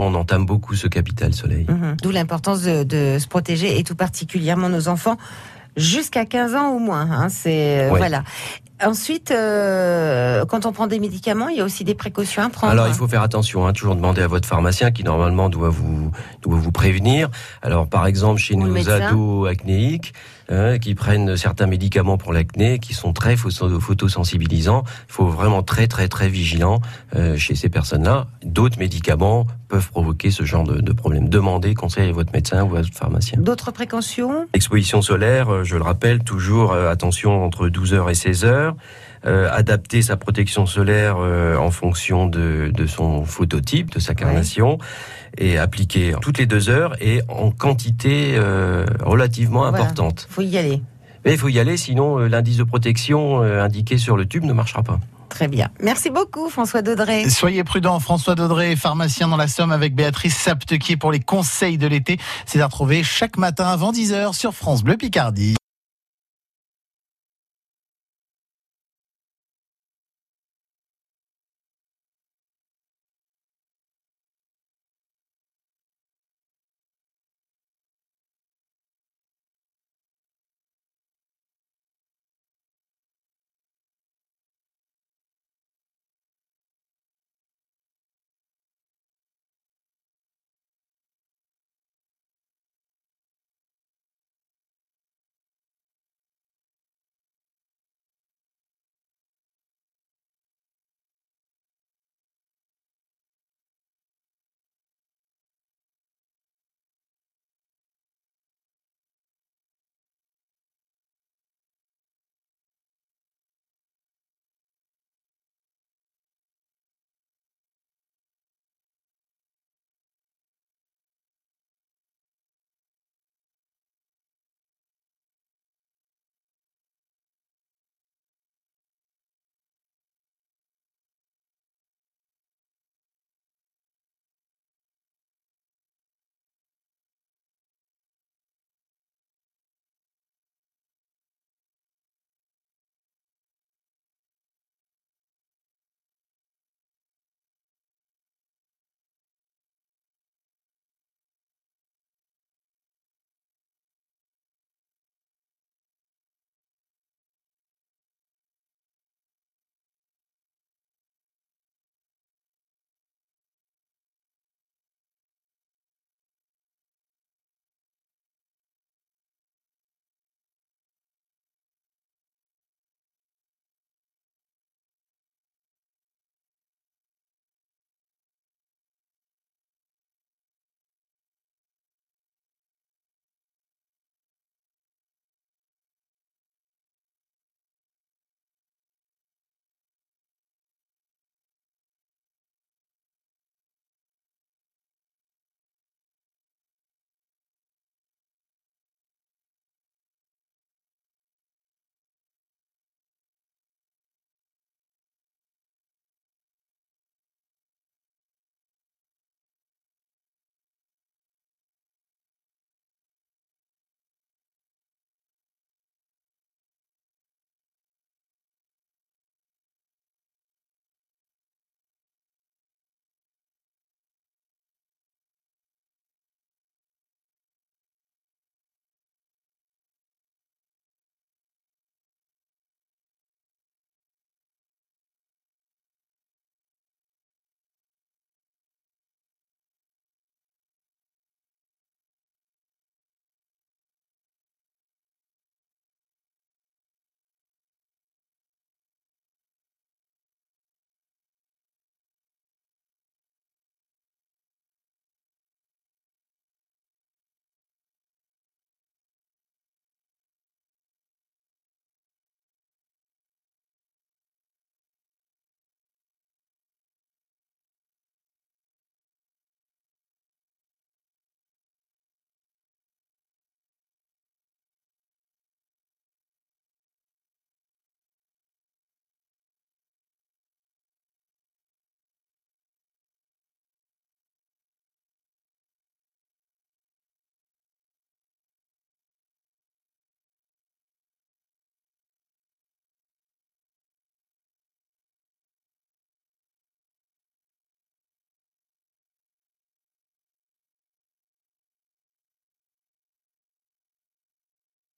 On entame beaucoup ce capital soleil. Mhm. D'où l'importance de, de, se protéger et tout particulièrement nos enfants jusqu'à 15 ans au moins. Hein, c'est euh, voilà. Ensuite, euh, quand on prend des médicaments, il y a aussi des précautions à prendre. Alors, il faut faire attention. Hein, toujours demander à votre pharmacien qui normalement doit vous doit vous prévenir. Alors, par exemple, chez nos ados acnéiques hein, qui prennent certains médicaments pour l'acné, qui sont très photosensibilisants, il faut vraiment très très très vigilant euh, chez ces personnes-là. D'autres médicaments peuvent provoquer ce genre de, de problème. Demandez conseil à votre médecin ou à votre pharmacien. D'autres précautions? Exposition solaire, euh, je le rappelle, toujours attention entre 12h et 16h. Euh, adapter sa protection solaire euh, en fonction de, de, son phototype, de sa carnation, et appliquer toutes les deux heures et en quantité euh, relativement voilà. importante. Il faut y aller. Mais il faut y aller, sinon l'indice de protection indiqué sur le tube ne marchera pas. Très bien. Merci beaucoup, François Daudré. Soyez prudent, François Daudré, pharmacien dans la Somme avec Béatrice Saptequier pour les conseils de l'été. C'est à retrouver chaque matin avant 10h sur France Bleu Picardie.